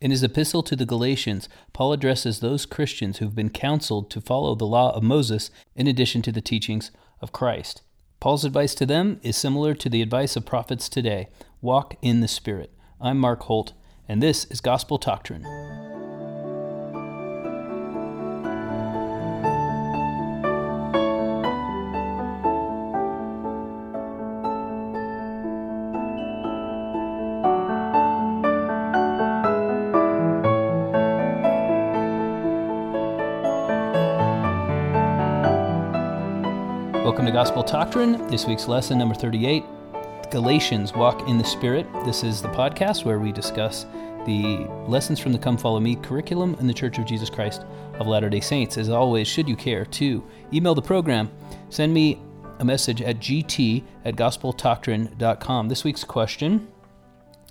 In his epistle to the Galatians, Paul addresses those Christians who've been counseled to follow the law of Moses in addition to the teachings of Christ. Paul's advice to them is similar to the advice of prophets today walk in the Spirit. I'm Mark Holt, and this is Gospel Doctrine. Gospel Doctrine. This week's lesson number 38 Galatians Walk in the Spirit. This is the podcast where we discuss the lessons from the Come Follow Me curriculum in the Church of Jesus Christ of Latter day Saints. As always, should you care to email the program, send me a message at gt at gospeldoctrine.com. This week's question.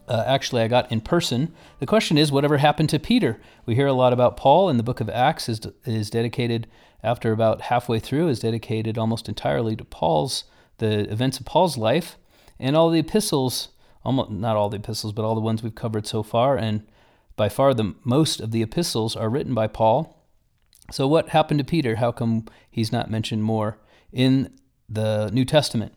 Uh, actually, I got in person. The question is, whatever happened to Peter? We hear a lot about Paul, and the book of Acts is, is dedicated after about halfway through, is dedicated almost entirely to Paul's, the events of Paul's life, and all the epistles, almost not all the epistles, but all the ones we've covered so far, and by far the most of the epistles are written by Paul. So, what happened to Peter? How come he's not mentioned more in the New Testament?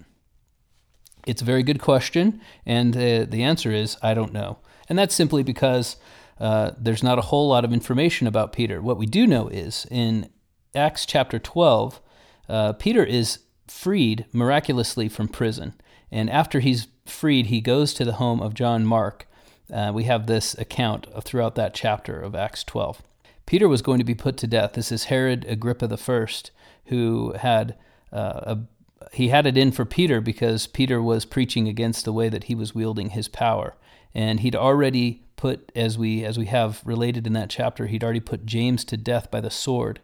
It's a very good question, and uh, the answer is I don't know. And that's simply because uh, there's not a whole lot of information about Peter. What we do know is in Acts chapter 12, uh, Peter is freed miraculously from prison. And after he's freed, he goes to the home of John Mark. Uh, we have this account throughout that chapter of Acts 12. Peter was going to be put to death. This is Herod Agrippa I, who had uh, a, he had it in for Peter because Peter was preaching against the way that he was wielding his power, and he'd already put, as we as we have related in that chapter, he'd already put James to death by the sword.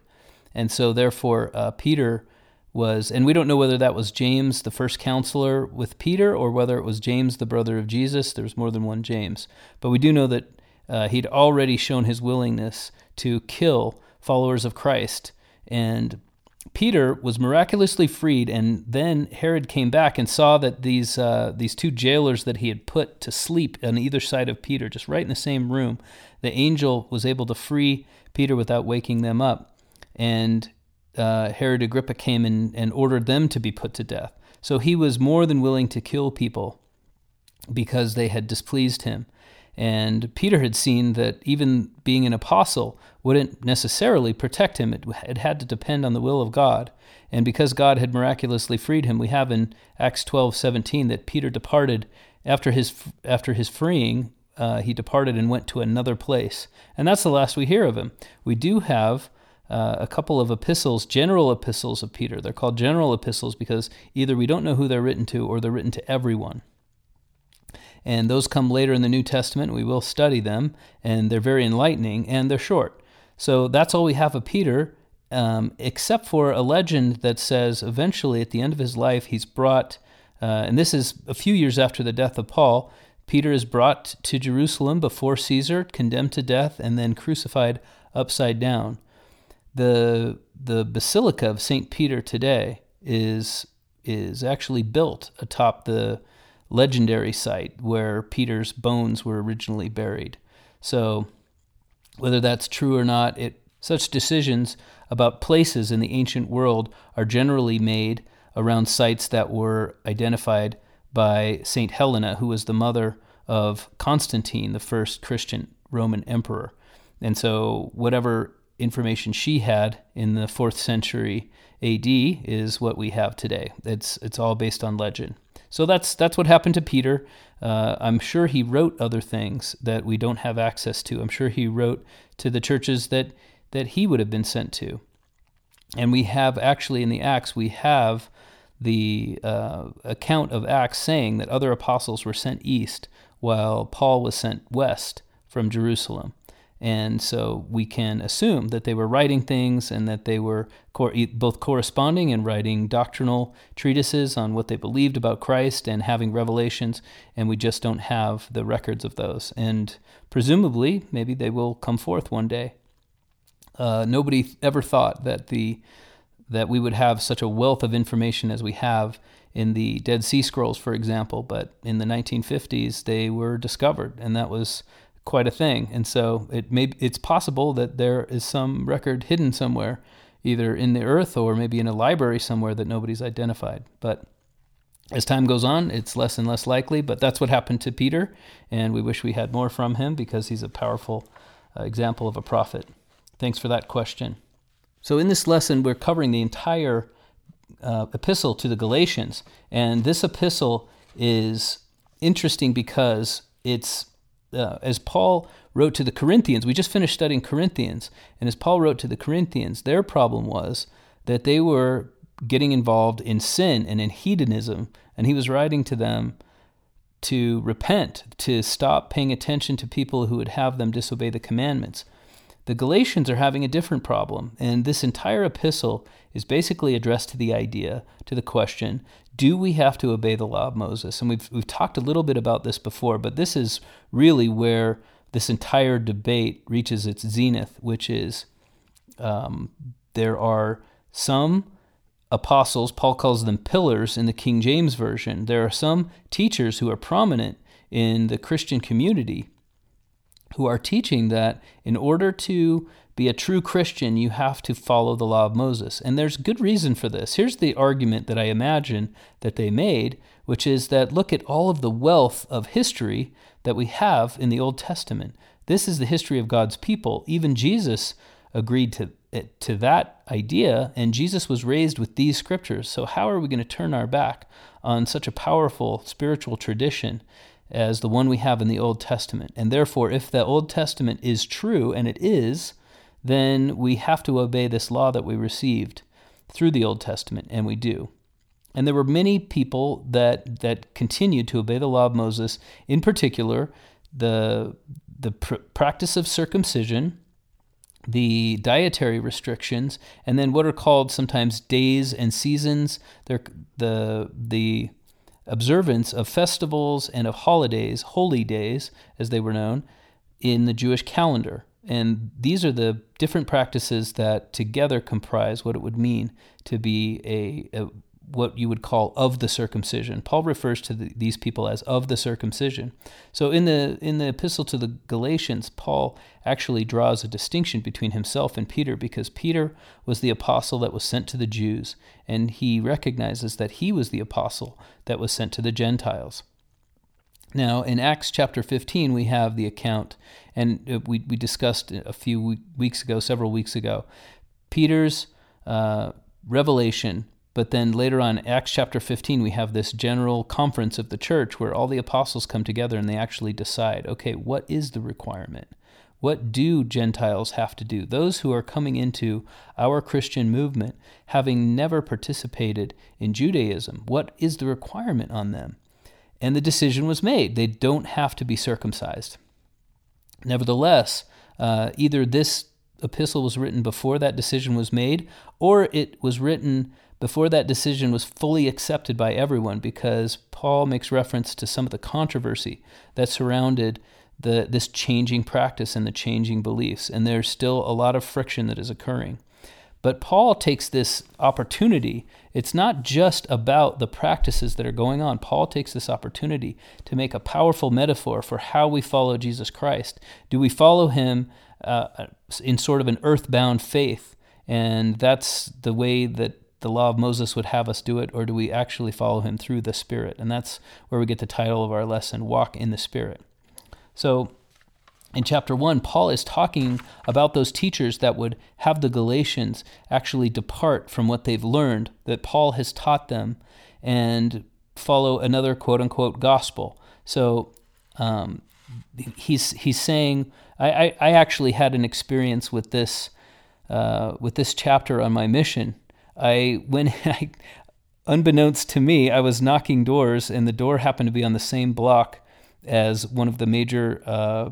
And so, therefore, uh, Peter was, and we don't know whether that was James, the first counselor with Peter, or whether it was James, the brother of Jesus. There was more than one James. But we do know that uh, he'd already shown his willingness to kill followers of Christ. And Peter was miraculously freed, and then Herod came back and saw that these uh, these two jailers that he had put to sleep on either side of Peter, just right in the same room, the angel was able to free Peter without waking them up and uh, Herod Agrippa came in and ordered them to be put to death. So he was more than willing to kill people because they had displeased him. And Peter had seen that even being an apostle wouldn't necessarily protect him. It, it, had to depend on the will of God. And because God had miraculously freed him, we have in Acts 12 17 that Peter departed after his, after his freeing. Uh, he departed and went to another place. And that's the last we hear of him. We do have uh, a couple of epistles, general epistles of Peter. They're called general epistles because either we don't know who they're written to or they're written to everyone. And those come later in the New Testament. We will study them, and they're very enlightening and they're short. So that's all we have of Peter, um, except for a legend that says eventually at the end of his life, he's brought, uh, and this is a few years after the death of Paul. Peter is brought to Jerusalem before Caesar, condemned to death, and then crucified upside down the the Basilica of St. Peter today is is actually built atop the legendary site where Peter's bones were originally buried. So whether that's true or not, it such decisions about places in the ancient world are generally made around sites that were identified by St. Helena, who was the mother of Constantine, the first Christian Roman emperor. And so, whatever information she had in the fourth century AD is what we have today. It's it's all based on legend. So that's that's what happened to Peter. Uh, I'm sure he wrote other things that we don't have access to. I'm sure he wrote to the churches that that he would have been sent to. And we have actually in the Acts we have the uh, account of Acts saying that other apostles were sent east while Paul was sent west from Jerusalem. And so we can assume that they were writing things and that they were both corresponding and writing doctrinal treatises on what they believed about Christ and having revelations, and we just don't have the records of those. And presumably, maybe they will come forth one day. Uh, nobody ever thought that the that we would have such a wealth of information as we have in the Dead Sea Scrolls, for example. But in the 1950s, they were discovered, and that was quite a thing. And so it may it's possible that there is some record hidden somewhere, either in the earth or maybe in a library somewhere that nobody's identified. But as time goes on, it's less and less likely, but that's what happened to Peter, and we wish we had more from him because he's a powerful uh, example of a prophet. Thanks for that question. So, in this lesson, we're covering the entire uh, epistle to the Galatians, and this epistle is interesting because it's uh, as Paul wrote to the Corinthians. We just finished studying Corinthians, and as Paul wrote to the Corinthians, their problem was that they were getting involved in sin and in hedonism. And he was writing to them to repent, to stop paying attention to people who would have them disobey the commandments. The Galatians are having a different problem, and this entire epistle is basically addressed to the idea, to the question, do we have to obey the law of Moses? And we've, we've talked a little bit about this before, but this is really where this entire debate reaches its zenith, which is um, there are some apostles, Paul calls them pillars in the King James Version. There are some teachers who are prominent in the Christian community who are teaching that in order to be a true Christian, you have to follow the law of Moses. And there's good reason for this. Here's the argument that I imagine that they made, which is that look at all of the wealth of history that we have in the Old Testament. This is the history of God's people. Even Jesus agreed to eh, to that idea, and Jesus was raised with these scriptures. So, how are we going to turn our back on such a powerful spiritual tradition as the one we have in the Old Testament? And therefore, if the Old Testament is true, and it is, then we have to obey this law that we received through the Old Testament, and we do. And there were many people that that continued to obey the law of Moses, in particular, the the pr- practice of circumcision the dietary restrictions, and then what are called sometimes days and seasons. They're the the observance of festivals and of holidays, holy days, as they were known, in the Jewish calendar. And these are the different practices that together comprise what it would mean to be a, a what you would call of the circumcision. Paul refers to the, these people as of the circumcision. So in the in the epistle to the Galatians, Paul actually draws a distinction between himself and Peter because Peter was the apostle that was sent to the Jews and he recognizes that he was the apostle that was sent to the Gentiles. Now, in Acts chapter 15, we have the account, and uh, we, we discussed a few weeks ago, several weeks ago, Peter's uh, revelation but then later on, Acts chapter 15, we have this general conference of the church where all the apostles come together and they actually decide okay, what is the requirement? What do Gentiles have to do? Those who are coming into our Christian movement, having never participated in Judaism, what is the requirement on them? And the decision was made. They don't have to be circumcised. Nevertheless, uh, either this epistle was written before that decision was made, or it was written before that decision was fully accepted by everyone because Paul makes reference to some of the controversy that surrounded the, this changing practice and the changing beliefs. And there's still a lot of friction that is occurring. But Paul takes this opportunity. It's not just about the practices that are going on. Paul takes this opportunity to make a powerful metaphor for how we follow Jesus Christ. Do we follow him uh, in sort of an earthbound faith? And that's the way that the law of Moses would have us do it, or do we actually follow him through the Spirit? And that's where we get the title of our lesson Walk in the Spirit. So, in chapter 1, Paul is talking about those teachers that would have the Galatians actually depart from what they've learned that Paul has taught them and follow another quote unquote gospel. So, um, he's, he's saying, I, I, I, actually had an experience with this, uh, with this chapter on my mission I when I unbeknownst to me, I was knocking doors, and the door happened to be on the same block as one of the major uh,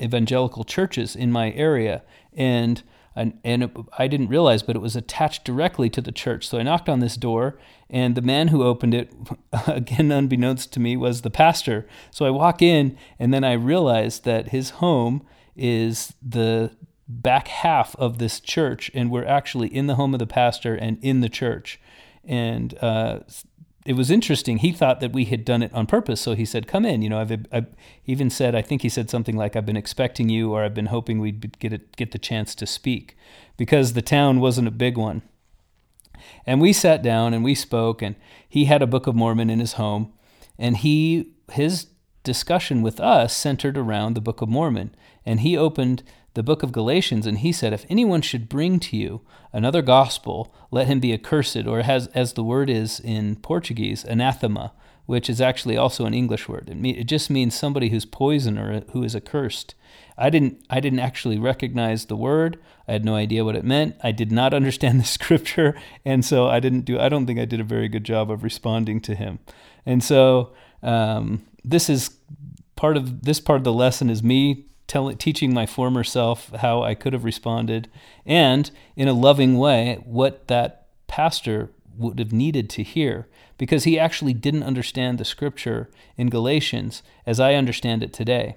evangelical churches in my area, and and, and it, I didn't realize, but it was attached directly to the church. So I knocked on this door, and the man who opened it, again unbeknownst to me, was the pastor. So I walk in, and then I realize that his home is the back half of this church, and we're actually in the home of the pastor and in the church. And uh, it was interesting. He thought that we had done it on purpose, so he said, "Come in." You know, I've, I've even said, I think he said something like, "I've been expecting you," or "I've been hoping we'd get get the chance to speak," because the town wasn't a big one. And we sat down and we spoke, and he had a Book of Mormon in his home, and he his discussion with us centered around the Book of Mormon, and he opened the book of Galatians, and he said, If anyone should bring to you another gospel, let him be accursed, or has, as the word is in Portuguese, anathema, which is actually also an English word. It, it just means somebody who's poison or who is accursed. I didn't, I didn't actually recognize the word. I had no idea what it meant. I did not understand the scripture, and so I didn't do. I don't think I did a very good job of responding to him. And so um, this is part of this part of the lesson is me tell, teaching my former self how I could have responded, and in a loving way, what that pastor would have needed to hear, because he actually didn't understand the scripture in Galatians as I understand it today.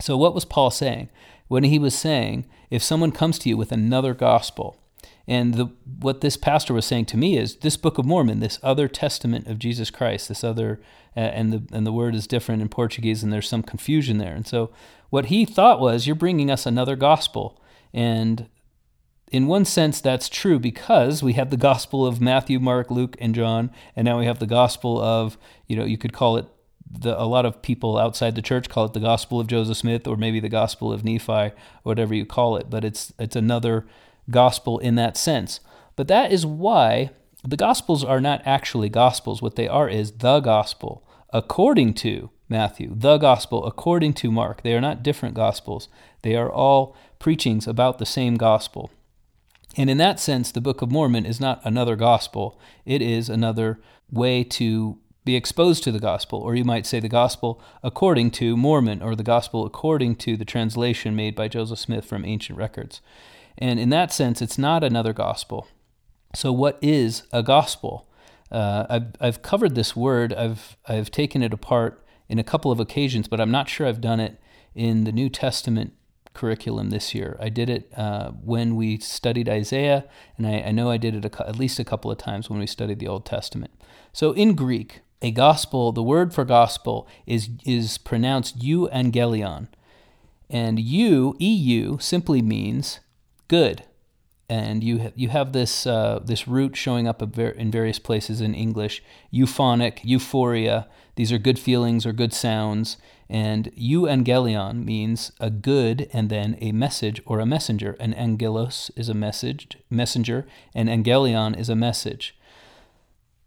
So, what was Paul saying? When he was saying, if someone comes to you with another gospel, and the, what this pastor was saying to me is this Book of Mormon, this other testament of Jesus Christ, this other, uh, and the and the word is different in Portuguese, and there's some confusion there. And so what he thought was, you're bringing us another gospel. And in one sense, that's true because we have the gospel of Matthew, Mark, Luke, and John, and now we have the gospel of, you know, you could call it the, a lot of people outside the church call it the gospel of Joseph Smith or maybe the gospel of Nephi, whatever you call it, but it's it's another gospel in that sense. But that is why the gospels are not actually gospels. What they are is the gospel according to Matthew, the gospel according to Mark. They are not different gospels, they are all preachings about the same gospel. And in that sense, the Book of Mormon is not another gospel, it is another way to be exposed to the gospel, or you might say the gospel according to Mormon, or the gospel according to the translation made by Joseph Smith from ancient records. And in that sense, it's not another gospel. So, what is a gospel? Uh, I've, I've covered this word, I've, I've taken it apart in a couple of occasions, but I'm not sure I've done it in the New Testament curriculum this year. I did it uh, when we studied Isaiah, and I, I know I did it a, at least a couple of times when we studied the Old Testament. So in Greek, a gospel, the word for gospel is is pronounced euangelion, and eu eu simply means good and you you have this uh, this root showing up in various places in English. Euphonic, euphoria. These are good feelings or good sounds. And euangelion means a good and then a message or a messenger. An angelos is a message messenger, and angelion is a message.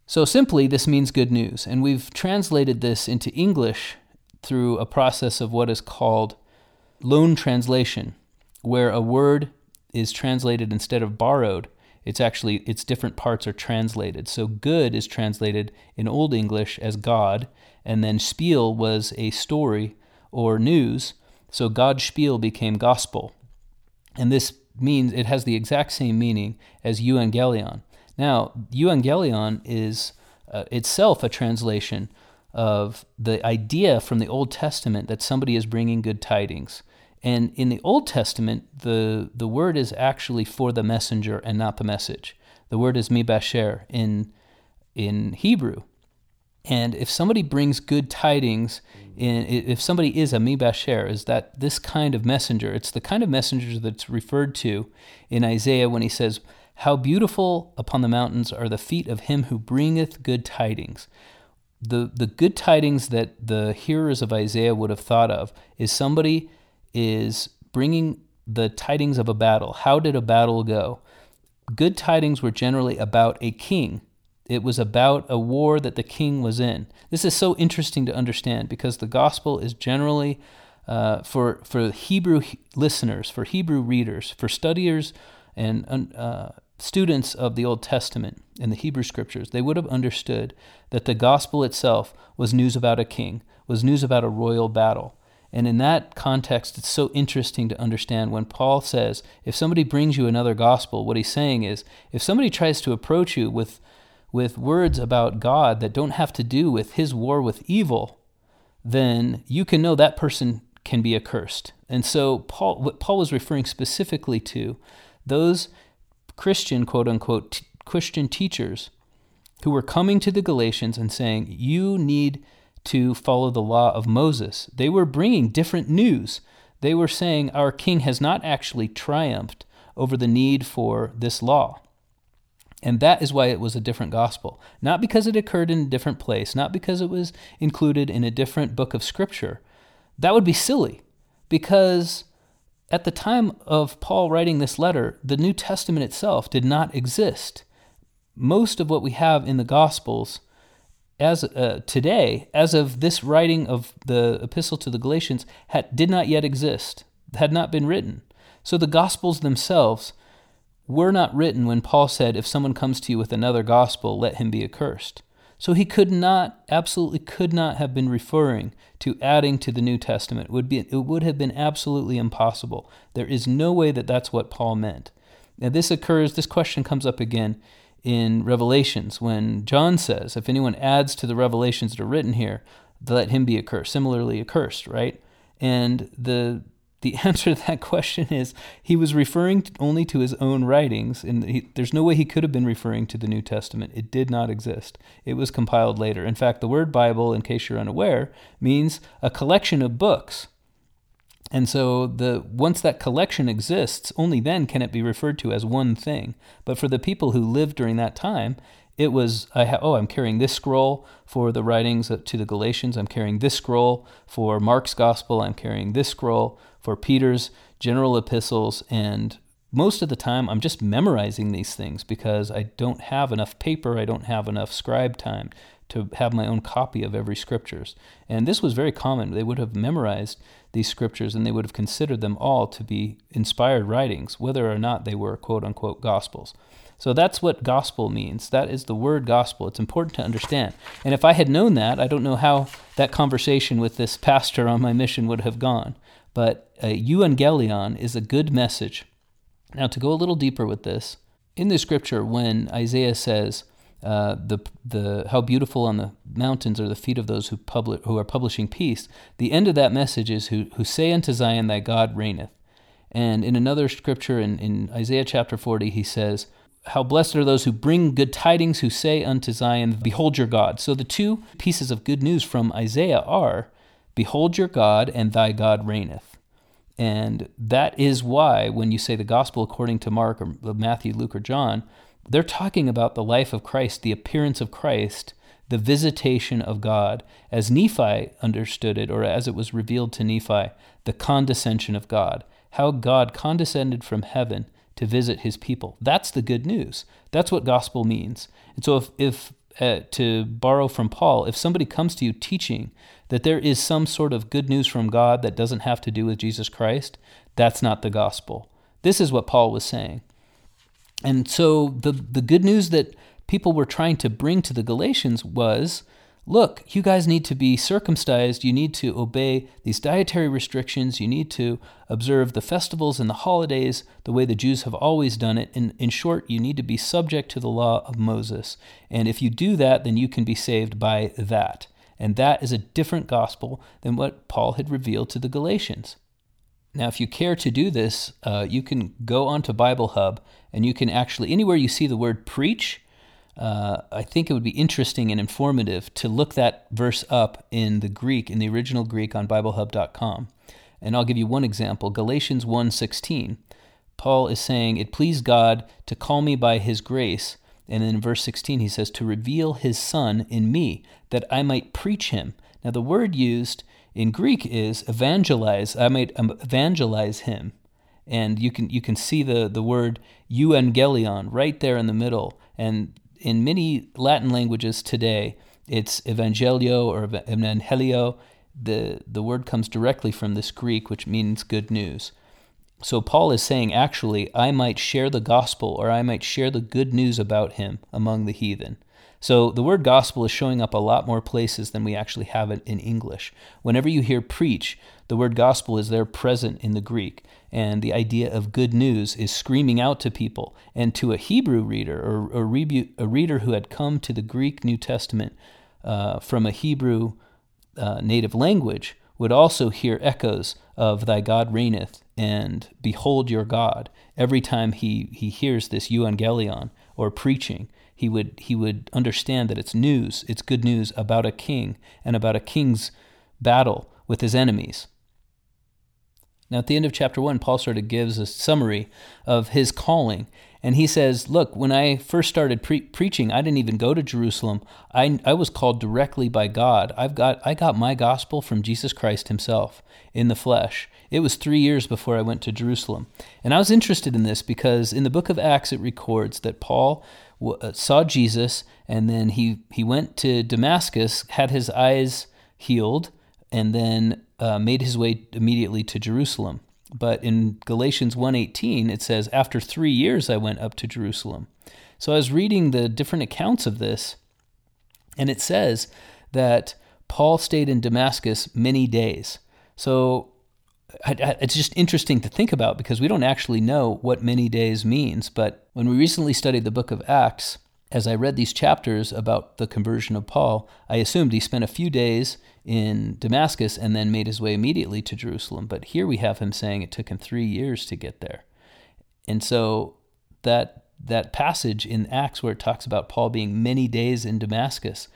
So simply, this means good news, and we've translated this into English through a process of what is called loan translation, where a word is translated instead of borrowed, it's actually its different parts are translated. So good is translated in Old English as God, and then spiel was a story or news. So God's spiel became gospel. And this means it has the exact same meaning as euangelion. Now, euangelion is uh, itself a translation of the idea from the Old Testament that somebody is bringing good tidings. And in the Old Testament, the, the word is actually for the messenger and not the message. The word is mibasher in, in Hebrew. And if somebody brings good tidings, in, if somebody is a mibasher, is that this kind of messenger? It's the kind of messenger that's referred to in Isaiah when he says, How beautiful upon the mountains are the feet of him who bringeth good tidings. The, the good tidings that the hearers of Isaiah would have thought of is somebody is bringing the tidings of a battle. How did a battle go? Good tidings were generally about a king. It was about a war that the king was in. This is so interesting to understand because the gospel is generally uh, for for Hebrew listeners, for Hebrew readers, for studiers and uh, students of the Old Testament and the Hebrew Scriptures. They would have understood that the gospel itself was news about a king, was news about a royal battle. And in that context, it's so interesting to understand when Paul says, if somebody brings you another gospel, what he's saying is, if somebody tries to approach you with, with words about God that don't have to do with his war with evil, then you can know that person can be accursed. And so Paul, what Paul was referring specifically to, those Christian, quote unquote, t- Christian teachers who were coming to the Galatians and saying, You need to follow the law of Moses. They were bringing different news. They were saying, Our king has not actually triumphed over the need for this law. And that is why it was a different gospel. Not because it occurred in a different place, not because it was included in a different book of scripture. That would be silly, because at the time of Paul writing this letter, the New Testament itself did not exist most of what we have in the Gospels as uh, today, as of this writing of the epistle to the Galatians, had, did not yet exist, had not been written. So the Gospels themselves were not written when Paul said, If someone comes to you with another gospel, let him be accursed. So he could not, absolutely could not have been referring to adding to the New Testament. It would, be, it would have been absolutely impossible. There is no way that that's what Paul meant. Now, this occurs, this question comes up again in Revelations when John says, if anyone adds to the revelations that are written here, let him be accursed, similarly accursed, right? And the the answer to that question is he was referring only to his own writings, and he, there's no way he could have been referring to the New Testament. It did not exist. It was compiled later. In fact, the word Bible, in case you're unaware, means a collection of books. And so the once that collection exists, only then can it be referred to as one thing. But for the people who lived during that time, it was I ha- oh I'm carrying this scroll for the writings to the Galatians. I'm carrying this scroll for Mark's gospel. I'm carrying this scroll for Peter's general epistles. And most of the time, I'm just memorizing these things because I don't have enough paper. I don't have enough scribe time to have my own copy of every scriptures. And this was very common. They would have memorized these scriptures and they would have considered them all to be inspired writings, whether or not they were quote unquote gospels. So that's what gospel means. That is the word gospel. It's important to understand. And if I had known that, I don't know how that conversation with this pastor on my mission would have gone. But uh, euangelion is a good message. Now, to go a little deeper with this, in the scripture, when Isaiah says, uh, the the how beautiful on the mountains are the feet of those who publish who are publishing peace. The end of that message is who who say unto Zion, Thy God reigneth. And in another scripture in, in Isaiah chapter 40, he says, How blessed are those who bring good tidings, who say unto Zion, Behold your God. So the two pieces of good news from Isaiah are, Behold your God, and thy God reigneth. And that is why, when you say the gospel according to Mark or Matthew, Luke, or John, they're talking about the life of Christ, the appearance of Christ, the visitation of God, as Nephi understood it, or as it was revealed to Nephi, the condescension of God, how God condescended from heaven to visit his people. That's the good news. That's what gospel means. And so, if, if uh, to borrow from Paul, if somebody comes to you teaching that there is some sort of good news from God that doesn't have to do with Jesus Christ, that's not the gospel. This is what Paul was saying. And so the, the good news that people were trying to bring to the Galatians was look, you guys need to be circumcised. You need to obey these dietary restrictions. You need to observe the festivals and the holidays the way the Jews have always done it. In, in short, you need to be subject to the law of Moses. And if you do that, then you can be saved by that. And that is a different gospel than what Paul had revealed to the Galatians. Now, if you care to do this, uh, you can go onto Bible Hub and you can actually, anywhere you see the word preach, uh, I think it would be interesting and informative to look that verse up in the Greek, in the original Greek on BibleHub.com. And I'll give you one example Galatians 1:16. Paul is saying, It pleased God to call me by his grace. And in verse 16, he says, To reveal his Son in me, that I might preach him. Now, the word used in Greek is evangelize. I might um, evangelize him. And you can you can see the, the word euangelion right there in the middle. And in many Latin languages today, it's evangelio or evangelho. The, the word comes directly from this Greek, which means good news. So Paul is saying, actually, I might share the gospel or I might share the good news about him among the heathen. So the word gospel is showing up a lot more places than we actually have it in English. Whenever you hear preach, the word gospel is there present in the Greek. And the idea of good news is screaming out to people. And to a Hebrew reader or, a reader who had come to the Greek New Testament uh, from a Hebrew uh, native language, would also hear echoes of Thy God reigneth and Behold your God every time he, he hears this euangelion or preaching. He would he would understand that it's news, it's good news about a king and about a king's battle with his enemies. Now, at the end of chapter one, Paul sort of gives a summary of his calling. And he says, Look, when I first started pre- preaching, I didn't even go to Jerusalem. I, I was called directly by God. I've got, I got my gospel from Jesus Christ himself in the flesh. It was three years before I went to Jerusalem. And I was interested in this because in the book of Acts, it records that Paul w- uh, saw Jesus and then he, he went to Damascus, had his eyes healed, and then uh, made his way immediately to Jerusalem. But in Galatians 1:18 it says after 3 years I went up to Jerusalem. So I was reading the different accounts of this and it says that Paul stayed in Damascus many days. So it's just interesting to think about because we don't actually know what many days means. But when we recently studied the book of Acts, as I read these chapters about the conversion of Paul, I assumed he spent a few days in Damascus and then made his way immediately to Jerusalem. But here we have him saying it took him three years to get there. And so that that passage in Acts where it talks about Paul being many days in Damascus,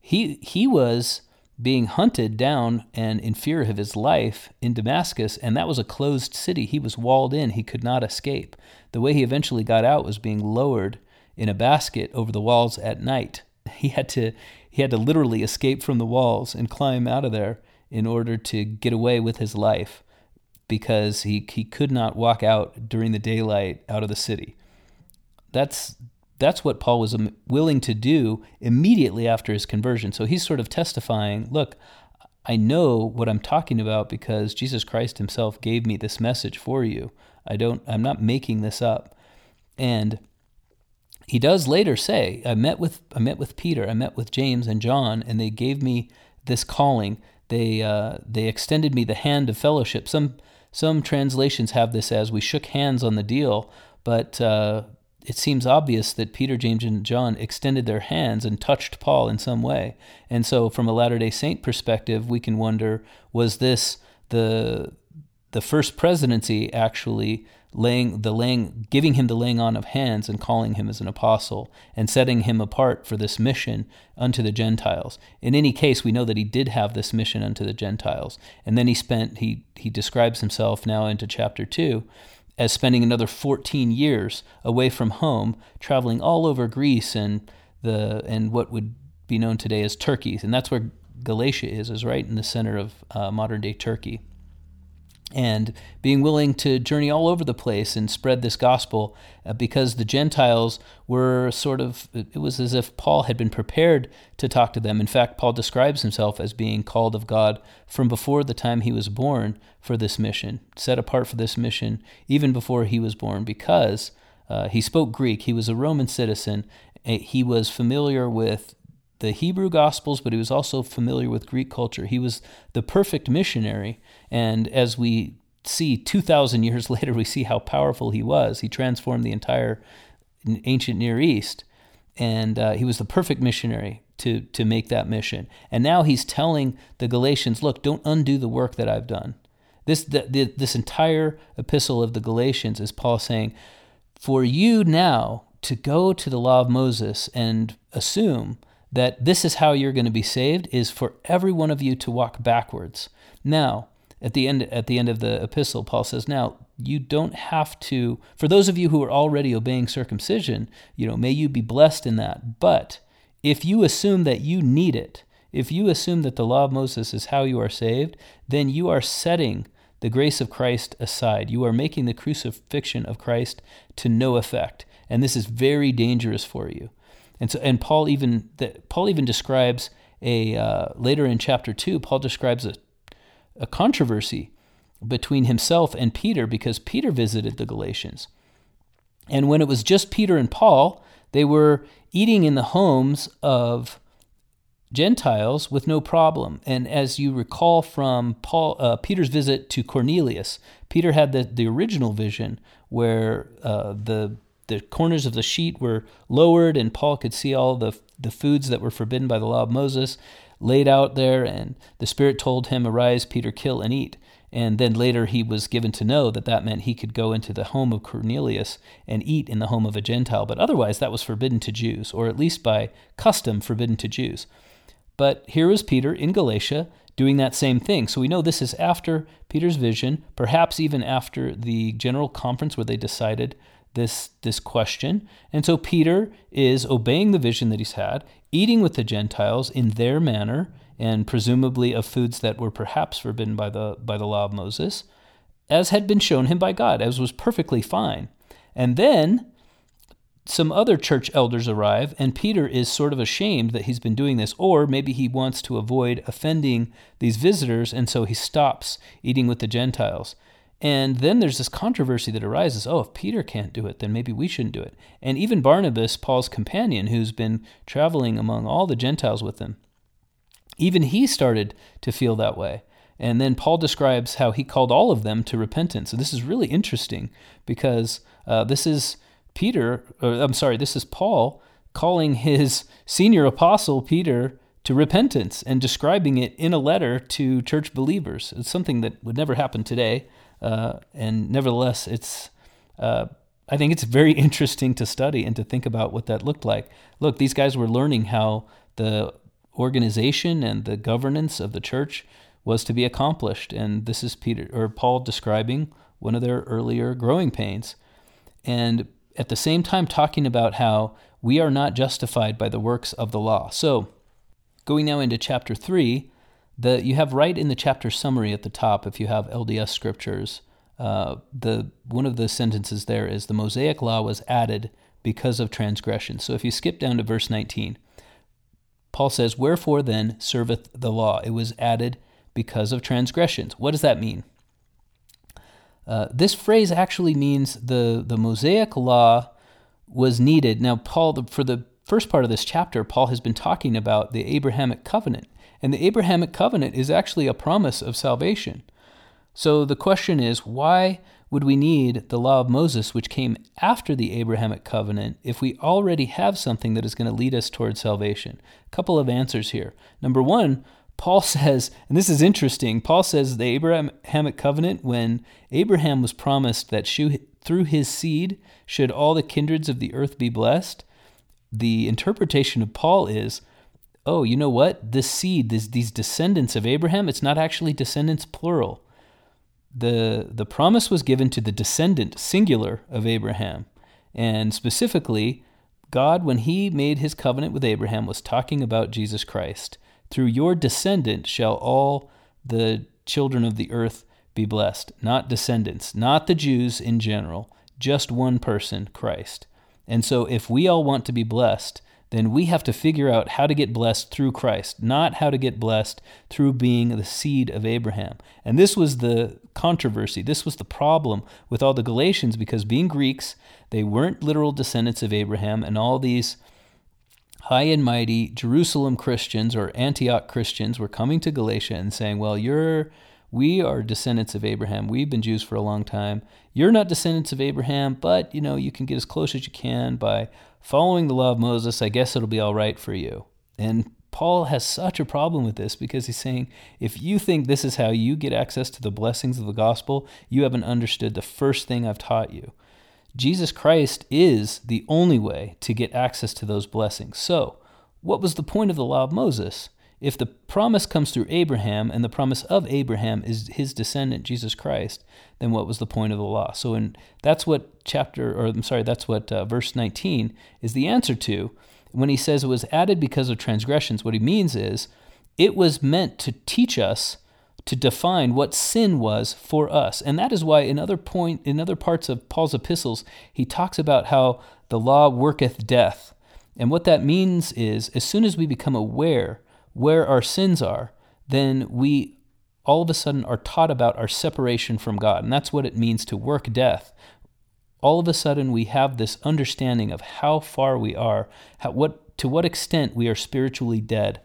he he was being hunted down and in fear of his life in Damascus, and that was a closed city. He was walled in, he could not escape. The way he eventually got out was being lowered in a basket over the walls at night. He had to he had to literally escape from the walls and climb out of there in order to get away with his life because he he could not walk out during the daylight out of the city. That's that's what Paul was willing to do immediately after his conversion. So he's sort of testifying, look, I know what I'm talking about because Jesus Christ himself gave me this message for you. I don't I'm not making this up. And he does later say, I met with I met with Peter, I met with James and John, and they gave me this calling. They uh, they extended me the hand of fellowship. Some some translations have this as we shook hands on the deal, but uh, it seems obvious that Peter, James, and John extended their hands and touched Paul in some way. And so, from a Latter Day Saint perspective, we can wonder: was this the the first presidency actually laying the laying giving him the laying on of hands and calling him as an apostle and setting him apart for this mission unto the Gentiles. In any case, we know that he did have this mission unto the Gentiles. And then he spent he he describes himself now into chapter 2 as spending another 14 years away from home, traveling all over Greece and the and what would be known today as Turkey. And that's where Galatia is, is right in the center of uh, modern day Turkey and being willing to journey all over the place and spread this gospel uh, because the Gentiles were sort of, it was as if Paul had been prepared to talk to them. In fact, Paul describes himself as being called of God from before the time he was born for this mission, set apart for this mission even before he was born because uh, he spoke Greek, he was a Roman citizen, he was familiar with the Hebrew Gospels, but he was also familiar with Greek culture. He was the perfect missionary. And as we see 2,000 years later, we see how powerful he was. He transformed the entire ancient Near East. And uh, he was the perfect missionary to, to make that mission. And now he's telling the Galatians look, don't undo the work that I've done. This, the, the, this entire epistle of the Galatians is Paul saying, for you now to go to the law of Moses and assume that this is how you're going to be saved is for every one of you to walk backwards. Now, at the end at the end of the epistle, Paul says, "Now you don't have to. For those of you who are already obeying circumcision, you know, may you be blessed in that. But if you assume that you need it, if you assume that the law of Moses is how you are saved, then you are setting the grace of Christ aside. You are making the crucifixion of Christ to no effect, and this is very dangerous for you." And so, and Paul even the, Paul even describes a uh, later in chapter two. Paul describes a a controversy between himself and Peter because Peter visited the Galatians, and when it was just Peter and Paul, they were eating in the homes of Gentiles with no problem. And as you recall from Paul, uh, Peter's visit to Cornelius, Peter had the, the original vision where uh, the the corners of the sheet were lowered, and Paul could see all the, the foods that were forbidden by the law of Moses laid out there. And the Spirit told him, Arise, Peter, kill and eat. And then later he was given to know that that meant he could go into the home of Cornelius and eat in the home of a Gentile. But otherwise, that was forbidden to Jews, or at least by custom forbidden to Jews. But here is Peter in Galatia doing that same thing. So we know this is after Peter's vision, perhaps even after the general conference where they decided this this question. And so Peter is obeying the vision that he's had, eating with the Gentiles in their manner, and presumably of foods that were perhaps forbidden by the by the law of Moses, as had been shown him by God, as was perfectly fine. And then some other church elders arrive, and Peter is sort of ashamed that he's been doing this, or maybe he wants to avoid offending these visitors, and so he stops eating with the Gentiles. And then there's this controversy that arises oh, if Peter can't do it, then maybe we shouldn't do it. And even Barnabas, Paul's companion, who's been traveling among all the Gentiles with him, even he started to feel that way. And then Paul describes how he called all of them to repentance. So this is really interesting because uh, this is Peter, or, I'm sorry, this is Paul calling his senior apostle, Peter, to repentance and describing it in a letter to church believers. It's something that would never happen today. Uh, and nevertheless, it's. Uh, I think it's very interesting to study and to think about what that looked like. Look, these guys were learning how the organization and the governance of the church was to be accomplished, and this is Peter or Paul describing one of their earlier growing pains. And at the same time talking about how we are not justified by the works of the law. So, going now into chapter 3, the, you have right in the chapter summary at the top, if you have LDS scriptures, uh, the, one of the sentences there is the Mosaic law was added because of transgression. So if you skip down to verse 19, Paul says, Wherefore then serveth the law? It was added because of transgressions. What does that mean? Uh, this phrase actually means the, the Mosaic law was needed. Now, Paul, the, for the first part of this chapter, Paul has been talking about the Abrahamic covenant. And the Abrahamic covenant is actually a promise of salvation. So the question is why would we need the law of Moses, which came after the Abrahamic covenant, if we already have something that is going to lead us towards salvation? A couple of answers here. Number one, Paul says, and this is interesting, Paul says the Abrahamic covenant, when Abraham was promised that through his seed should all the kindreds of the earth be blessed, the interpretation of Paul is, oh, you know what? This seed, this, these descendants of Abraham, it's not actually descendants plural. The, the promise was given to the descendant singular of Abraham. And specifically, God, when he made his covenant with Abraham, was talking about Jesus Christ. Through your descendant shall all the children of the earth be blessed. Not descendants, not the Jews in general, just one person, Christ. And so if we all want to be blessed, then we have to figure out how to get blessed through Christ, not how to get blessed through being the seed of Abraham. And this was the controversy. This was the problem with all the Galatians because being Greeks, they weren't literal descendants of Abraham, and all these high and mighty Jerusalem Christians or Antioch Christians were coming to Galatia and saying, Well, you're we are descendants of Abraham. We've been Jews for a long time. You're not descendants of Abraham, but you know, you can get as close as you can by following the law of Moses. I guess it'll be all right for you. And Paul has such a problem with this because he's saying, if you think this is how you get access to the blessings of the gospel, you haven't understood the first thing I've taught you. Jesus Christ is the only way to get access to those blessings. So, what was the point of the law of Moses? If the promise comes through Abraham and the promise of Abraham is his descendant Jesus Christ, then what was the point of the law? So, and that's what chapter, or I'm sorry, that's what uh, verse 19 is the answer to. When he says it was added because of transgressions, what he means is it was meant to teach us to define what sin was for us. And that is why in other point in other parts of Paul's epistles, he talks about how the law worketh death. And what that means is as soon as we become aware where our sins are, then we all of a sudden are taught about our separation from God. And that's what it means to work death. All of a sudden we have this understanding of how far we are, how, what to what extent we are spiritually dead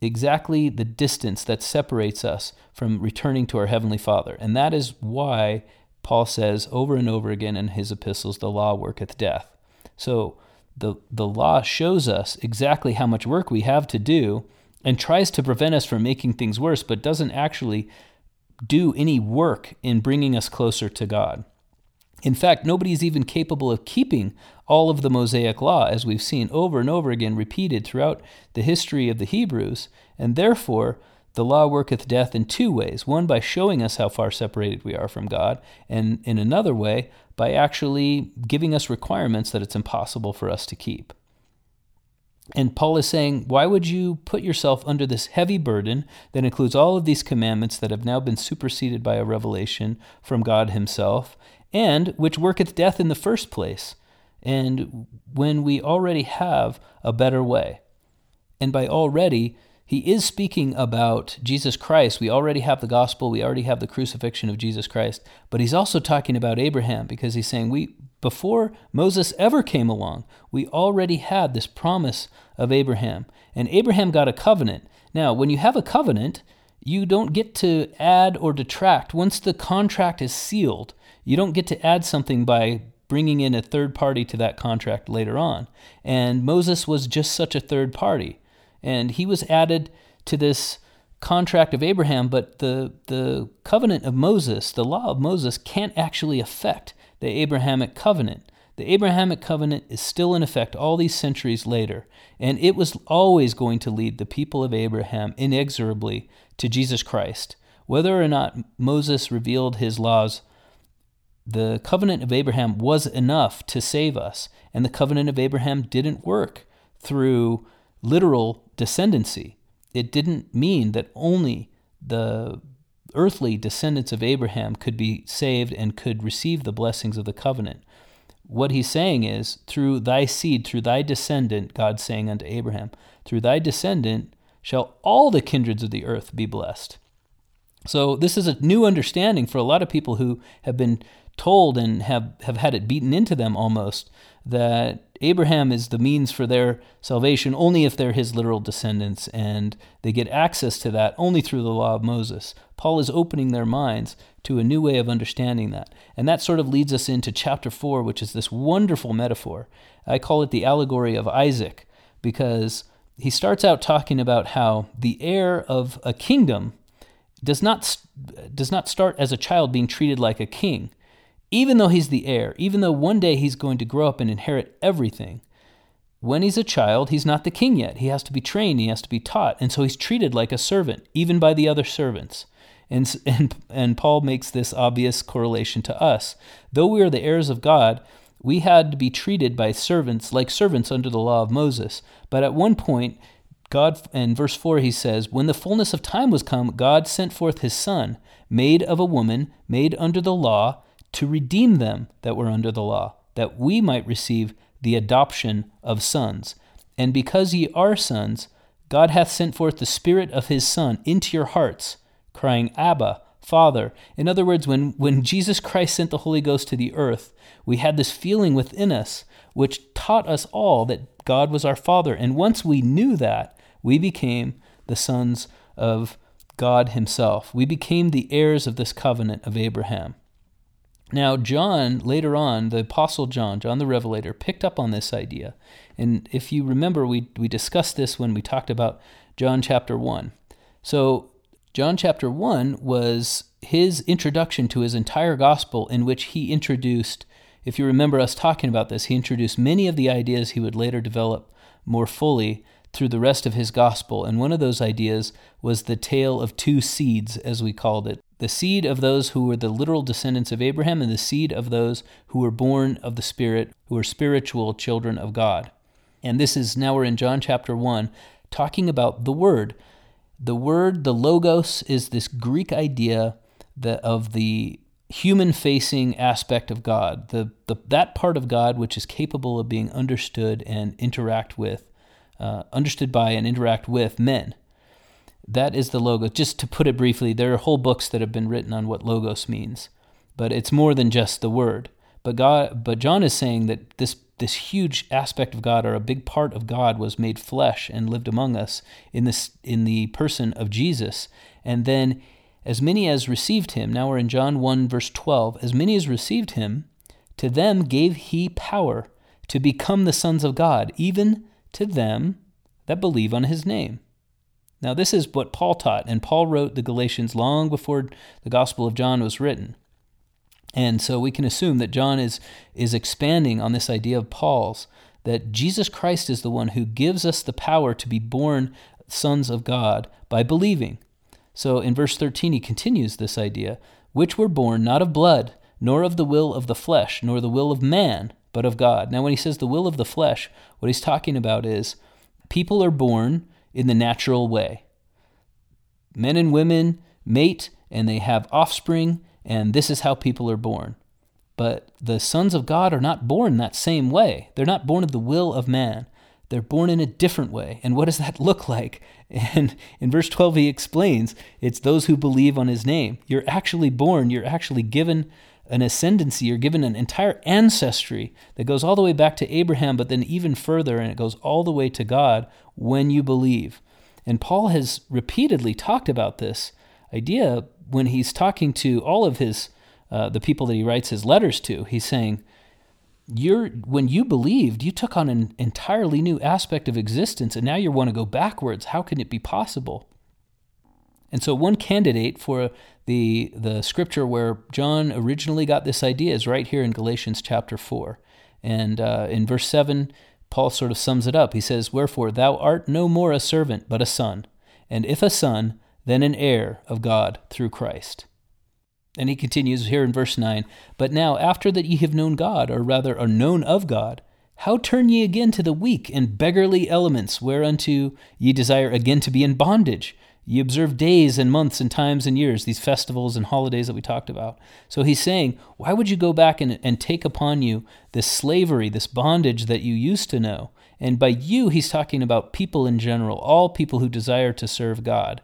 exactly the distance that separates us from returning to our Heavenly Father. And that is why Paul says over and over again in his epistles, the law worketh death. So the, the law shows us exactly how much work we have to do and tries to prevent us from making things worse, but doesn't actually do any work in bringing us closer to God. In fact, nobody is even capable of keeping all of the Mosaic law, as we've seen over and over again repeated throughout the history of the Hebrews, and therefore the law worketh death in two ways one by showing us how far separated we are from God, and in another way by actually giving us requirements that it's impossible for us to keep. And Paul is saying, why would you put yourself under this heavy burden that includes all of these commandments that have now been superseded by a revelation from God Himself, and which worketh death in the first place? And when we already have a better way. And by already, he is speaking about Jesus Christ. We already have the gospel, we already have the crucifixion of Jesus Christ, but he's also talking about Abraham because he's saying we before Moses ever came along, we already had this promise of Abraham. And Abraham got a covenant. Now, when you have a covenant, you don't get to add or detract. Once the contract is sealed, you don't get to add something by bringing in a third party to that contract later on. And Moses was just such a third party and he was added to this contract of Abraham, but the, the covenant of Moses, the law of Moses, can't actually affect the Abrahamic covenant. The Abrahamic covenant is still in effect all these centuries later, and it was always going to lead the people of Abraham inexorably to Jesus Christ. Whether or not Moses revealed his laws, the covenant of Abraham was enough to save us, and the covenant of Abraham didn't work through literal descendancy. It didn't mean that only the earthly descendants of Abraham could be saved and could receive the blessings of the covenant. What he's saying is, through thy seed, through thy descendant, God saying unto Abraham, through thy descendant shall all the kindreds of the earth be blessed. So, this is a new understanding for a lot of people who have been told and have, have had it beaten into them almost that Abraham is the means for their salvation only if they're his literal descendants, and they get access to that only through the law of Moses. Paul is opening their minds to a new way of understanding that. And that sort of leads us into chapter 4, which is this wonderful metaphor. I call it the allegory of Isaac, because he starts out talking about how the heir of a kingdom does not, does not start as a child being treated like a king even though he's the heir, even though one day he's going to grow up and inherit everything, when he's a child, he's not the king yet. He has to be trained, he has to be taught, and so he's treated like a servant, even by the other servants. And, and, and Paul makes this obvious correlation to us. Though we are the heirs of God, we had to be treated by servants like servants under the law of Moses. But at one point, God, in verse 4, he says, When the fullness of time was come, God sent forth his Son, made of a woman, made under the law, to redeem them that were under the law, that we might receive the adoption of sons. And because ye are sons, God hath sent forth the Spirit of his Son into your hearts, crying, Abba, Father. In other words, when, when Jesus Christ sent the Holy Ghost to the earth, we had this feeling within us which taught us all that God was our Father. And once we knew that, we became the sons of God Himself. We became the heirs of this covenant of Abraham. Now, John, later on, the Apostle John, John the Revelator, picked up on this idea. And if you remember, we, we discussed this when we talked about John chapter 1. So, John chapter 1 was his introduction to his entire gospel, in which he introduced, if you remember us talking about this, he introduced many of the ideas he would later develop more fully through the rest of his gospel. And one of those ideas was the tale of two seeds, as we called it the seed of those who were the literal descendants of Abraham, and the seed of those who were born of the Spirit, who are spiritual children of God. And this is now we're in John chapter 1, talking about the Word. The Word, the Logos, is this Greek idea that of the human facing aspect of God, the, the, that part of God which is capable of being understood and interact with, uh, understood by and interact with men. That is the logos. Just to put it briefly, there are whole books that have been written on what logos means, but it's more than just the word. But God, but John is saying that this this huge aspect of God, or a big part of God, was made flesh and lived among us in this in the person of Jesus. And then, as many as received him, now we're in John one verse twelve. As many as received him, to them gave he power to become the sons of God, even to them that believe on his name Now, this is what Paul taught, and Paul wrote the Galatians long before the Gospel of John was written. And so we can assume that John is, is expanding on this idea of Paul's that Jesus Christ is the one who gives us the power to be born sons of God by believing. So in verse 13, he continues this idea which were born not of blood, nor of the will of the flesh, nor the will of man, but of God. Now, when he says the will of the flesh, what he's talking about is people are born in the natural way. Men and women mate and they have offspring, and this is how people are born. But the sons of God are not born that same way. They're not born of the will of man. They're born in a different way. And what does that look like? And in verse 12, he explains it's those who believe on his name. You're actually born, you're actually given an ascendancy, you're given an entire ancestry that goes all the way back to Abraham, but then even further, and it goes all the way to God when you believe. And Paul has repeatedly talked about this idea when he's talking to all of his uh, the people that he writes his letters to. He's saying, "You're when you believed, you took on an entirely new aspect of existence, and now you want to go backwards. How can it be possible?" And so, one candidate for the the scripture where John originally got this idea is right here in Galatians chapter four, and uh, in verse seven. Paul sort of sums it up. He says, Wherefore thou art no more a servant, but a son, and if a son, then an heir of God through Christ. And he continues here in verse 9 But now, after that ye have known God, or rather are known of God, how turn ye again to the weak and beggarly elements, whereunto ye desire again to be in bondage? Ye observe days and months and times and years, these festivals and holidays that we talked about. So he's saying, why would you go back and, and take upon you this slavery, this bondage that you used to know? And by you, he's talking about people in general, all people who desire to serve God.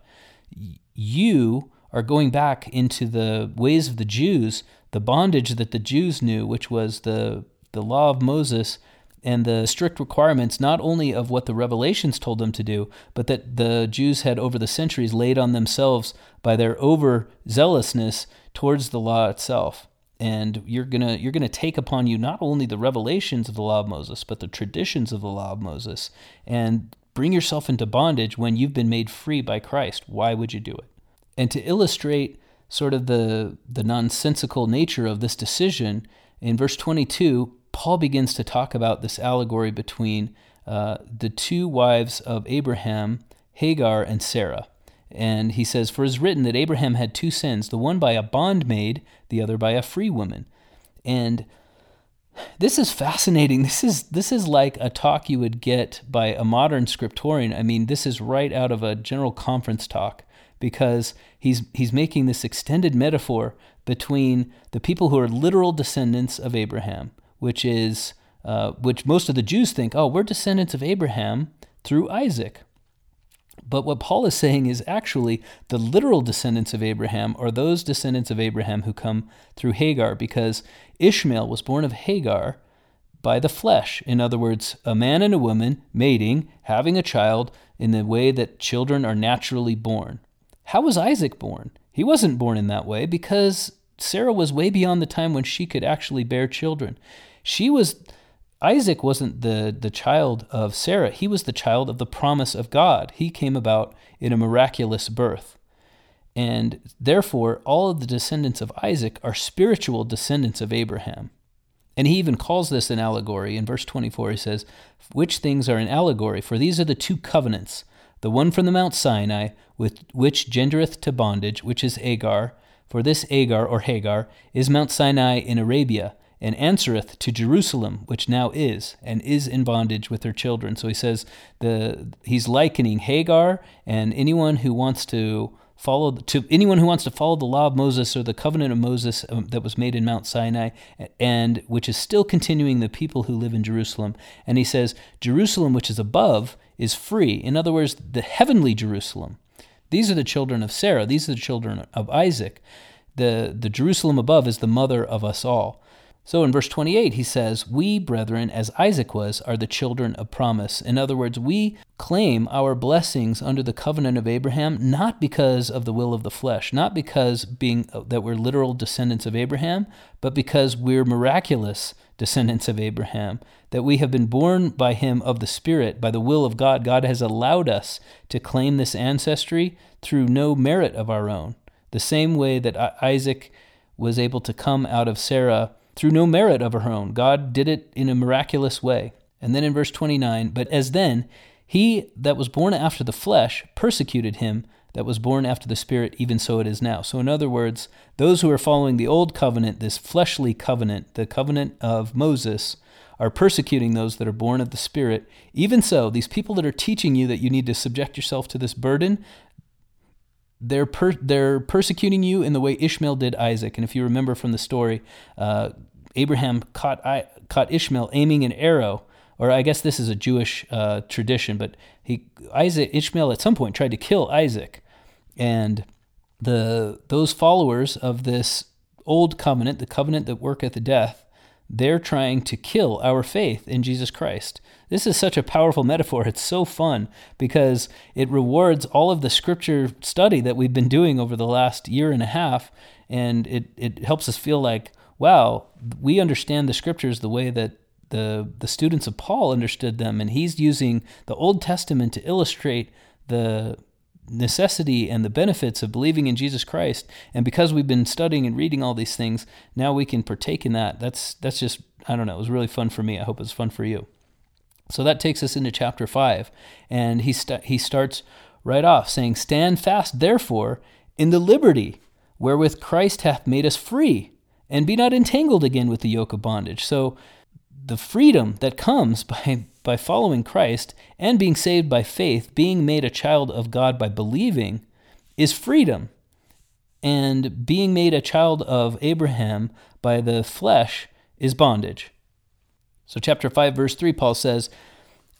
You are going back into the ways of the Jews, the bondage that the Jews knew, which was the, the law of Moses and the strict requirements not only of what the revelations told them to do, but that the Jews had over the centuries laid on themselves by their overzealousness towards the law itself. And you're gonna you're gonna take upon you not only the revelations of the law of Moses, but the traditions of the law of Moses, and bring yourself into bondage when you've been made free by Christ. Why would you do it? And to illustrate sort of the the nonsensical nature of this decision, in verse 22, Paul begins to talk about this allegory between uh, the two wives of Abraham, Hagar and Sarah. And he says, For it is written that Abraham had two sins, the one by a bondmaid, the other by a free woman. And this is fascinating. This is this is like a talk you would get by a modern scriptorian. I mean, this is right out of a general conference talk because he's he's making this extended metaphor between the people who are literal descendants of Abraham which is uh, which most of the Jews think, oh, we're descendants of Abraham through Isaac. But what Paul is saying is actually the literal descendants of Abraham are those descendants of Abraham who come through Hagar, because Ishmael was born of Hagar by the flesh. In other words, a man and a woman mating, having a child in the way that children are naturally born. How was Isaac born? He wasn't born in that way because Sarah was way beyond the time when she could actually bear children. She was Isaac wasn't the, the child of Sarah, he was the child of the promise of God. He came about in a miraculous birth. And therefore, all of the descendants of Isaac are spiritual descendants of Abraham. And he even calls this an allegory. In verse 24, he says, Which things are an allegory? For these are the two covenants the one from the Mount Sinai, with which gendereth to bondage, which is Agar. For this Agar or Hagar is Mount Sinai in Arabia and answereth to Jerusalem, which now is, and is in bondage with her children. So he says the he's likening Hagar and anyone who wants to follow to anyone who wants to follow the law of Moses or the covenant of Moses um, that was made in Mount Sinai, and which is still continuing the people who live in Jerusalem. And he says Jerusalem, which is above, is free. In other words, the heavenly Jerusalem. These are the children of Sarah. These are the children of Isaac. The, the Jerusalem above is the mother of us all. So in verse 28, he says, We, brethren, as Isaac was, are the children of promise. In other words, we claim our blessings under the covenant of Abraham, not because of the will of the flesh, not because being uh, that we're literal descendants of Abraham, but because we're miraculous descendants of Abraham, that we have been born by him of the Spirit, by the will of God. God has allowed us to claim this ancestry through no merit of our own. The same way that Isaac was able to come out of Sarah through no merit of her own. God did it in a miraculous way. And then in verse 29, but as then, he that was born after the flesh persecuted him that was born after the Spirit, even so it is now. So, in other words, those who are following the old covenant, this fleshly covenant, the covenant of Moses, are persecuting those that are born of the Spirit. Even so, these people that are teaching you that you need to subject yourself to this burden, they're per- they're persecuting you in the way Ishmael did Isaac. And if you remember from the story, uh, Abraham caught, I, caught Ishmael aiming an arrow, or I guess this is a Jewish uh, tradition, but he Isaac Ishmael at some point tried to kill Isaac, and the those followers of this old covenant, the covenant that worketh death, they're trying to kill our faith in Jesus Christ. This is such a powerful metaphor. It's so fun because it rewards all of the scripture study that we've been doing over the last year and a half, and it, it helps us feel like, wow, we understand the scriptures the way that the the students of Paul understood them, and he's using the Old Testament to illustrate the necessity and the benefits of believing in Jesus Christ. And because we've been studying and reading all these things, now we can partake in that. That's that's just I don't know. It was really fun for me. I hope it was fun for you. So that takes us into chapter five, and he st- he starts right off saying, "Stand fast, therefore, in the liberty wherewith Christ hath made us free." and be not entangled again with the yoke of bondage. So, the freedom that comes by, by following Christ and being saved by faith, being made a child of God by believing, is freedom. And being made a child of Abraham by the flesh is bondage. So, chapter 5, verse 3, Paul says,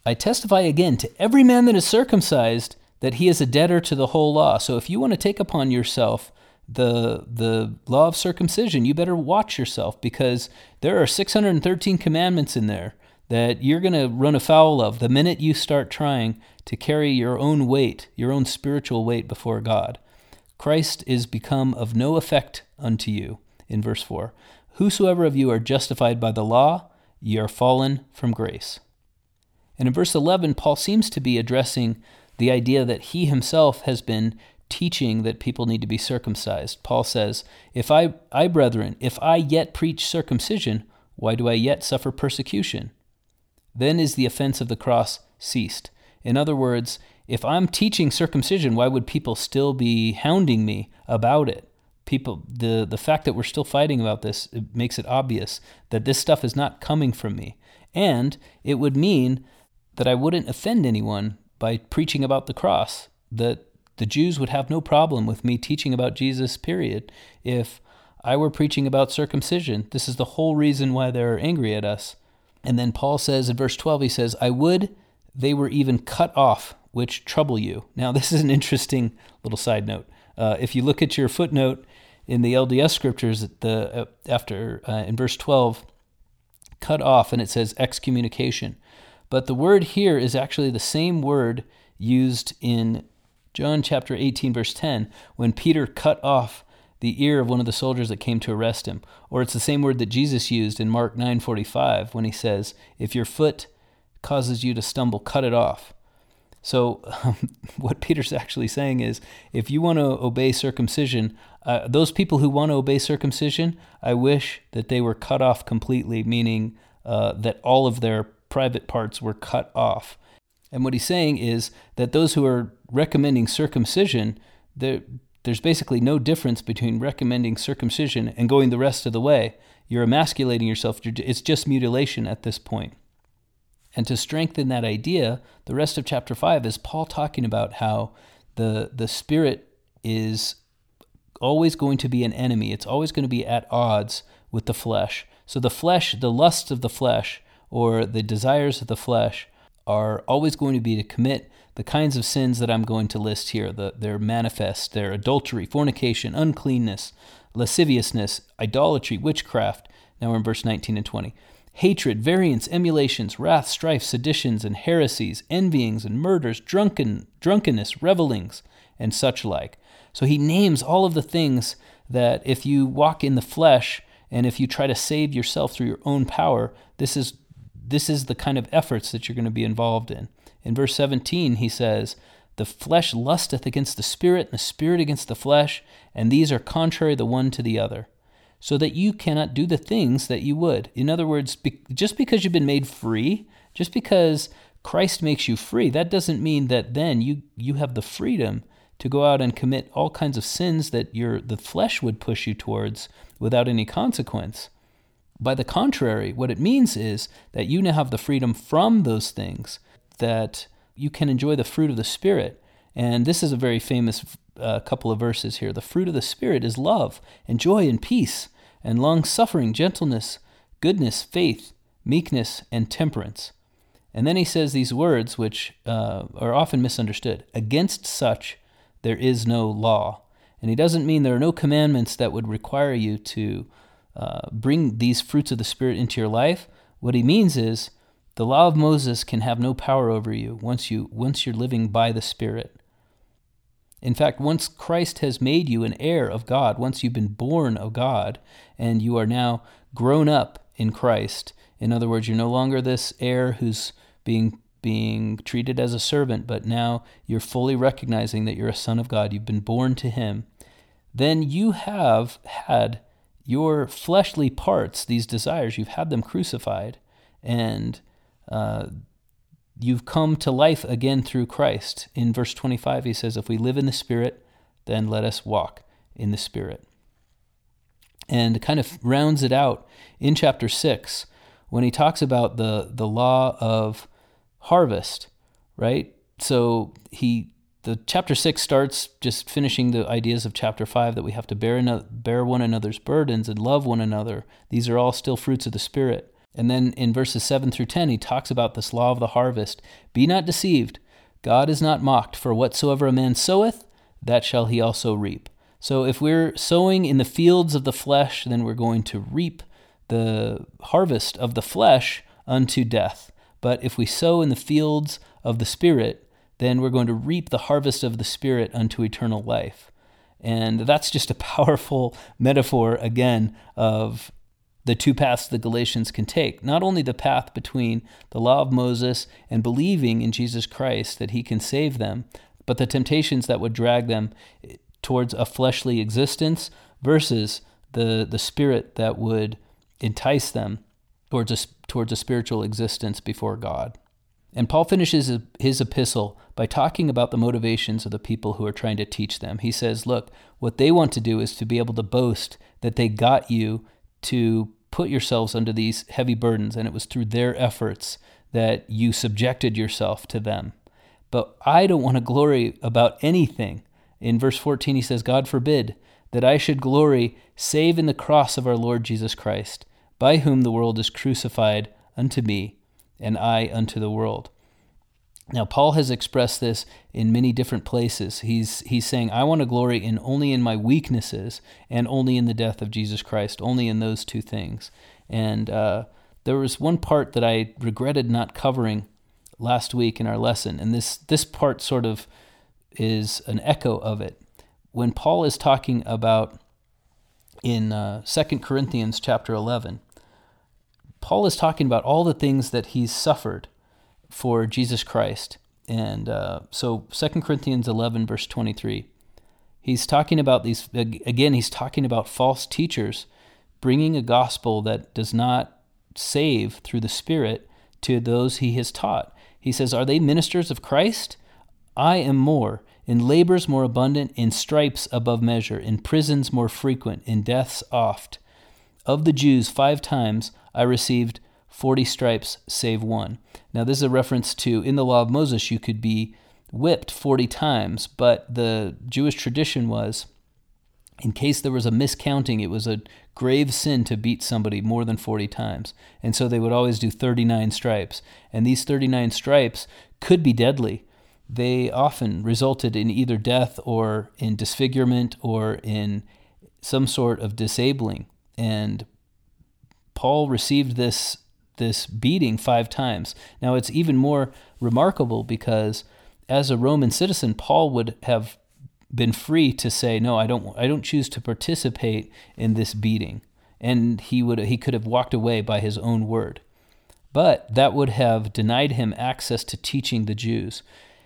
I testify again to every man that is circumcised that he is a debtor to the whole law. So, if you want to take upon yourself the the law of circumcision, you better watch yourself because there are 613 commandments in there that you're going to run afoul of the minute you start trying to carry your own weight, your own spiritual weight before God. Christ is become of no effect unto you in verse 4. Whosoever of you are justified by the law, ye are fallen from grace. And in verse 11, Paul seems to be addressing the idea that he himself has been teaching that people need to be circumcised. Paul says, If I, I, brethren, if I yet preach circumcision, why do I yet suffer persecution? Then is the offense of the cross ceased. In other words, if I'm teaching circumcision, why would people still be hounding me about it? People, the, the fact that we're still fighting about this it makes it obvious that this stuff is not coming from me. And it would mean that I wouldn't offend anyone by preaching about the cross, that the Jews would have no problem with me teaching about Jesus, period, if I were preaching about circumcision. This is the whole reason why they're angry at us. And then Paul says in verse 12, he says, I would they were even cut off, which trouble you. Now, this is an interesting little side note. Uh, if you look at your footnote in the LDS scriptures, the uh, after uh, in verse 12, cut off, and it says excommunication. But the word here is actually the same word used in John chapter 18, verse 10, when Peter cut off the ear of one of the soldiers that came to arrest him. Or it's the same word that Jesus used in Mark 9:45 when he says, "If your foot causes you to stumble, cut it off." So um, what Peter's actually saying is, if you want to obey circumcision, uh, those people who want to obey circumcision, I wish that they were cut off completely, meaning uh, that all of their private parts were cut off. And what he's saying is that those who are recommending circumcision, there's basically no difference between recommending circumcision and going the rest of the way. You're emasculating yourself. It's just mutilation at this point. And to strengthen that idea, the rest of chapter 5 is Paul talking about how the, the spirit is always going to be an enemy. It's always going to be at odds with the flesh. So the flesh, the lusts of the flesh, or the desires of the flesh, are always going to be to commit the kinds of sins that I'm going to list here. The, they're manifest, they're adultery, fornication, uncleanness, lasciviousness, idolatry, witchcraft, Now we're in verse 19 and 20. Hatred, variance, emulations, wrath, strife, seditions, and heresies, envyings, and murders, drunken, drunkenness, revelings, and such like. So he names all of the things that if you walk in the flesh and if you try to save yourself through your own power, this is this is the kind of efforts that you're going to be involved in. In verse 17, he says, The flesh lusteth against the spirit, and the spirit against the flesh, and these are contrary the one to the other, so that you cannot do the things that you would. In other words, be, just because you've been made free, just because Christ makes you free, that doesn't mean that then you, you have the freedom to go out and commit all kinds of sins that your the flesh would push you towards without any consequence. By the contrary, what it means is that you now have the freedom from those things, that you can enjoy the fruit of the Spirit. And this is a very famous uh, couple of verses here. The fruit of the Spirit is love and joy and peace and long suffering, gentleness, goodness, faith, meekness, and temperance. And then he says these words, which uh, are often misunderstood Against such there is no law. And he doesn't mean there are no commandments that would require you to uh, bring these fruits of the Spirit into your life. What he means is the law of Moses can have no power over you once you once you're living by the Spirit. In fact, once Christ has made you an heir of God, once you've been born of God, and you are now grown up in Christ, in other words, you're no longer this heir who's being being treated as a servant, but now you're fully recognizing that you're a son of God, you've been born to Him, then you have had your fleshly parts, these desires, you've had them crucified, and uh, you've come to life again through Christ. In verse 25, he says, If we live in the Spirit, then let us walk in the Spirit. And kind of rounds it out in chapter 6 when he talks about the, the law of harvest, right? So he the chapter 6 starts just finishing the ideas of chapter 5 that we have to bear, another, bear one another's burdens and love one another. These are all still fruits of the Spirit. And then in verses 7 through 10, he talks about this law of the harvest. Be not deceived. God is not mocked, for whatsoever a man soweth, that shall he also reap. So if we're sowing in the fields of the flesh, then we're going to reap the harvest of the flesh unto death. But if we sow in the fields of the Spirit, then we're going to reap the harvest of the Spirit unto eternal life. And that's just a powerful metaphor, again, of the two paths the Galatians can take. Not only the path between the law of Moses and believing in Jesus Christ that he can save them, but the temptations that would drag them towards a fleshly existence versus the, the spirit that would entice them towards a, towards a spiritual existence before God. And Paul finishes his epistle by talking about the motivations of the people who are trying to teach them. He says, Look, what they want to do is to be able to boast that they got you to put yourselves under these heavy burdens, and it was through their efforts that you subjected yourself to them. But I don't want to glory about anything. In verse 14, he says, God forbid that I should glory save in the cross of our Lord Jesus Christ by whom the world is crucified unto me, and I unto the world. Now, Paul has expressed this in many different places. He's, he's saying, I want to glory in only in my weaknesses and only in the death of Jesus Christ, only in those two things. And uh, there was one part that I regretted not covering last week in our lesson, and this, this part sort of is an echo of it. When Paul is talking about in uh, 2 Corinthians chapter 11, Paul is talking about all the things that he's suffered for Jesus Christ. And uh, so 2 Corinthians 11, verse 23, he's talking about these, again, he's talking about false teachers bringing a gospel that does not save through the Spirit to those he has taught. He says, Are they ministers of Christ? I am more, in labors more abundant, in stripes above measure, in prisons more frequent, in deaths oft. Of the Jews, five times I received 40 stripes, save one. Now, this is a reference to in the law of Moses, you could be whipped 40 times, but the Jewish tradition was in case there was a miscounting, it was a grave sin to beat somebody more than 40 times. And so they would always do 39 stripes. And these 39 stripes could be deadly. They often resulted in either death or in disfigurement or in some sort of disabling. And Paul received this this beating five times. Now it's even more remarkable because as a Roman citizen, Paul would have been free to say, "No, I don't. I don't choose to participate in this beating," and he would he could have walked away by his own word. But that would have denied him access to teaching the Jews.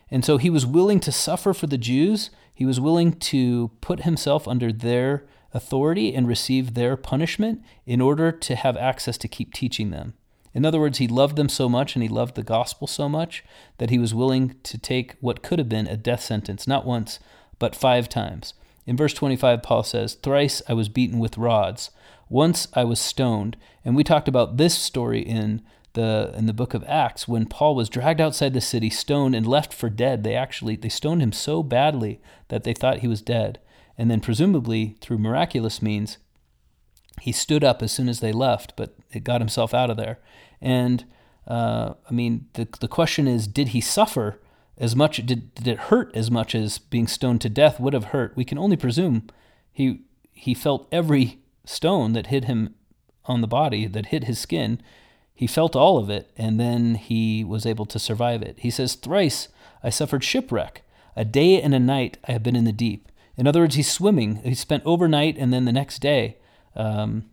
And so he was willing to suffer for the Jews. He was willing to put himself under their authority and receive their punishment in order to have access to keep teaching them. In other words, he loved them so much and he loved the gospel so much that he was willing to take what could have been a death sentence, not once, but five times. In verse 25, Paul says, Thrice I was beaten with rods. Once I was stoned. And we talked about this story in the in the book of Acts when Paul was dragged outside the city, stoned, and left for dead. They actually they stoned him so badly that they thought he was dead. And then presumably through miraculous means, he stood up as soon as they left, but it got himself out of there. And uh, I mean, the the question is, did he suffer as much? Did did it hurt as much as being stoned to death would have hurt? We can only presume he he felt every stone that hit him on the body, that hit his skin he felt all of it, and then he was able to survive it. He says, Thrice I suffered shipwreck. A day and a night I have been in the deep. In other words, he's swimming. He spent overnight and then the next day um,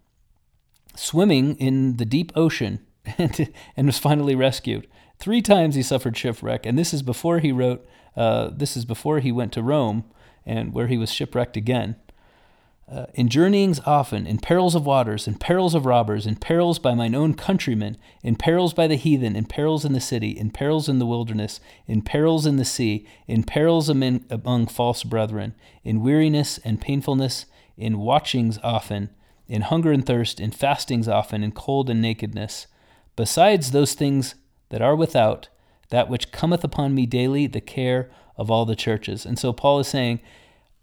swimming in the deep ocean and, and was finally rescued. Three times he suffered shipwreck, and this is before he wrote. Uh, this is before he went to Rome, and where he was shipwrecked again. Uh, in journeyings often, in perils of waters, in perils of robbers, in perils by mine own countrymen, in perils by the heathen, in perils in the city, in perils in the wilderness, in perils in the sea, in perils among, among false brethren, in weariness and painfulness, in watchings often, in hunger and thirst, in fastings often, in cold and nakedness. Besides those things that are without, that which cometh upon me daily, the care of all the churches. And so Paul is saying,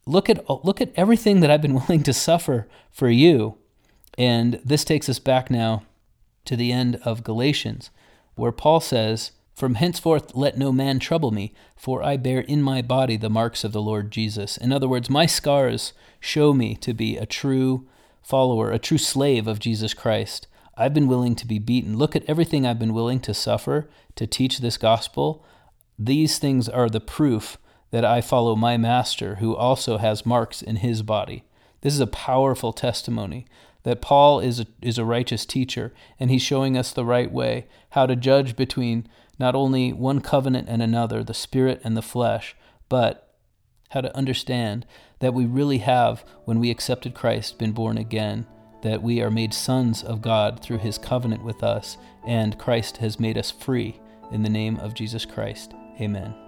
look at look at everything that I've been willing to suffer for you. And this takes us back now to the end of Galatians, where Paul says, From henceforth let no man trouble me, for I bear in my body the marks of the Lord Jesus. In other words, my scars show me to be a true follower, a true slave of Jesus Christ. I've been willing to be beaten. Look at everything I've been willing to suffer to teach this gospel. These things are the proof that I follow my master, who also has marks in his body. This is a powerful testimony that Paul is a, is a righteous teacher, and he's showing us the right way, how to judge between not only one covenant and another, the spirit and the flesh, but how to understand that we really have, when we accepted Christ, been born again, that we are made sons of God through his covenant with us, and Christ has made us free. In the name of Jesus Christ, amen.